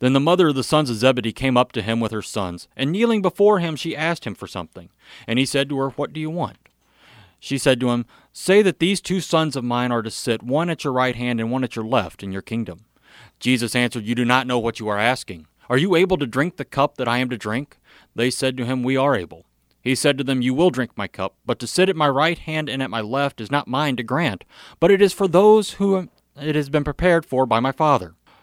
Then the mother of the sons of Zebedee came up to him with her sons, and kneeling before him, she asked him for something. And he said to her, What do you want? She said to him, Say that these two sons of mine are to sit, one at your right hand and one at your left, in your kingdom. Jesus answered, You do not know what you are asking. Are you able to drink the cup that I am to drink? They said to him, We are able. He said to them, You will drink my cup, but to sit at my right hand and at my left is not mine to grant, but it is for those who it has been prepared for by my Father.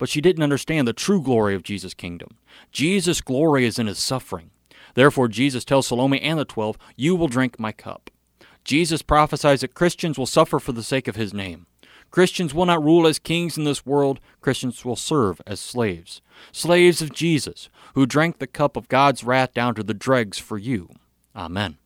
but she didn't understand the true glory of Jesus' kingdom. Jesus' glory is in his suffering. Therefore, Jesus tells Salome and the twelve, You will drink my cup. Jesus prophesies that Christians will suffer for the sake of his name. Christians will not rule as kings in this world, Christians will serve as slaves. Slaves of Jesus, who drank the cup of God's wrath down to the dregs for you. Amen.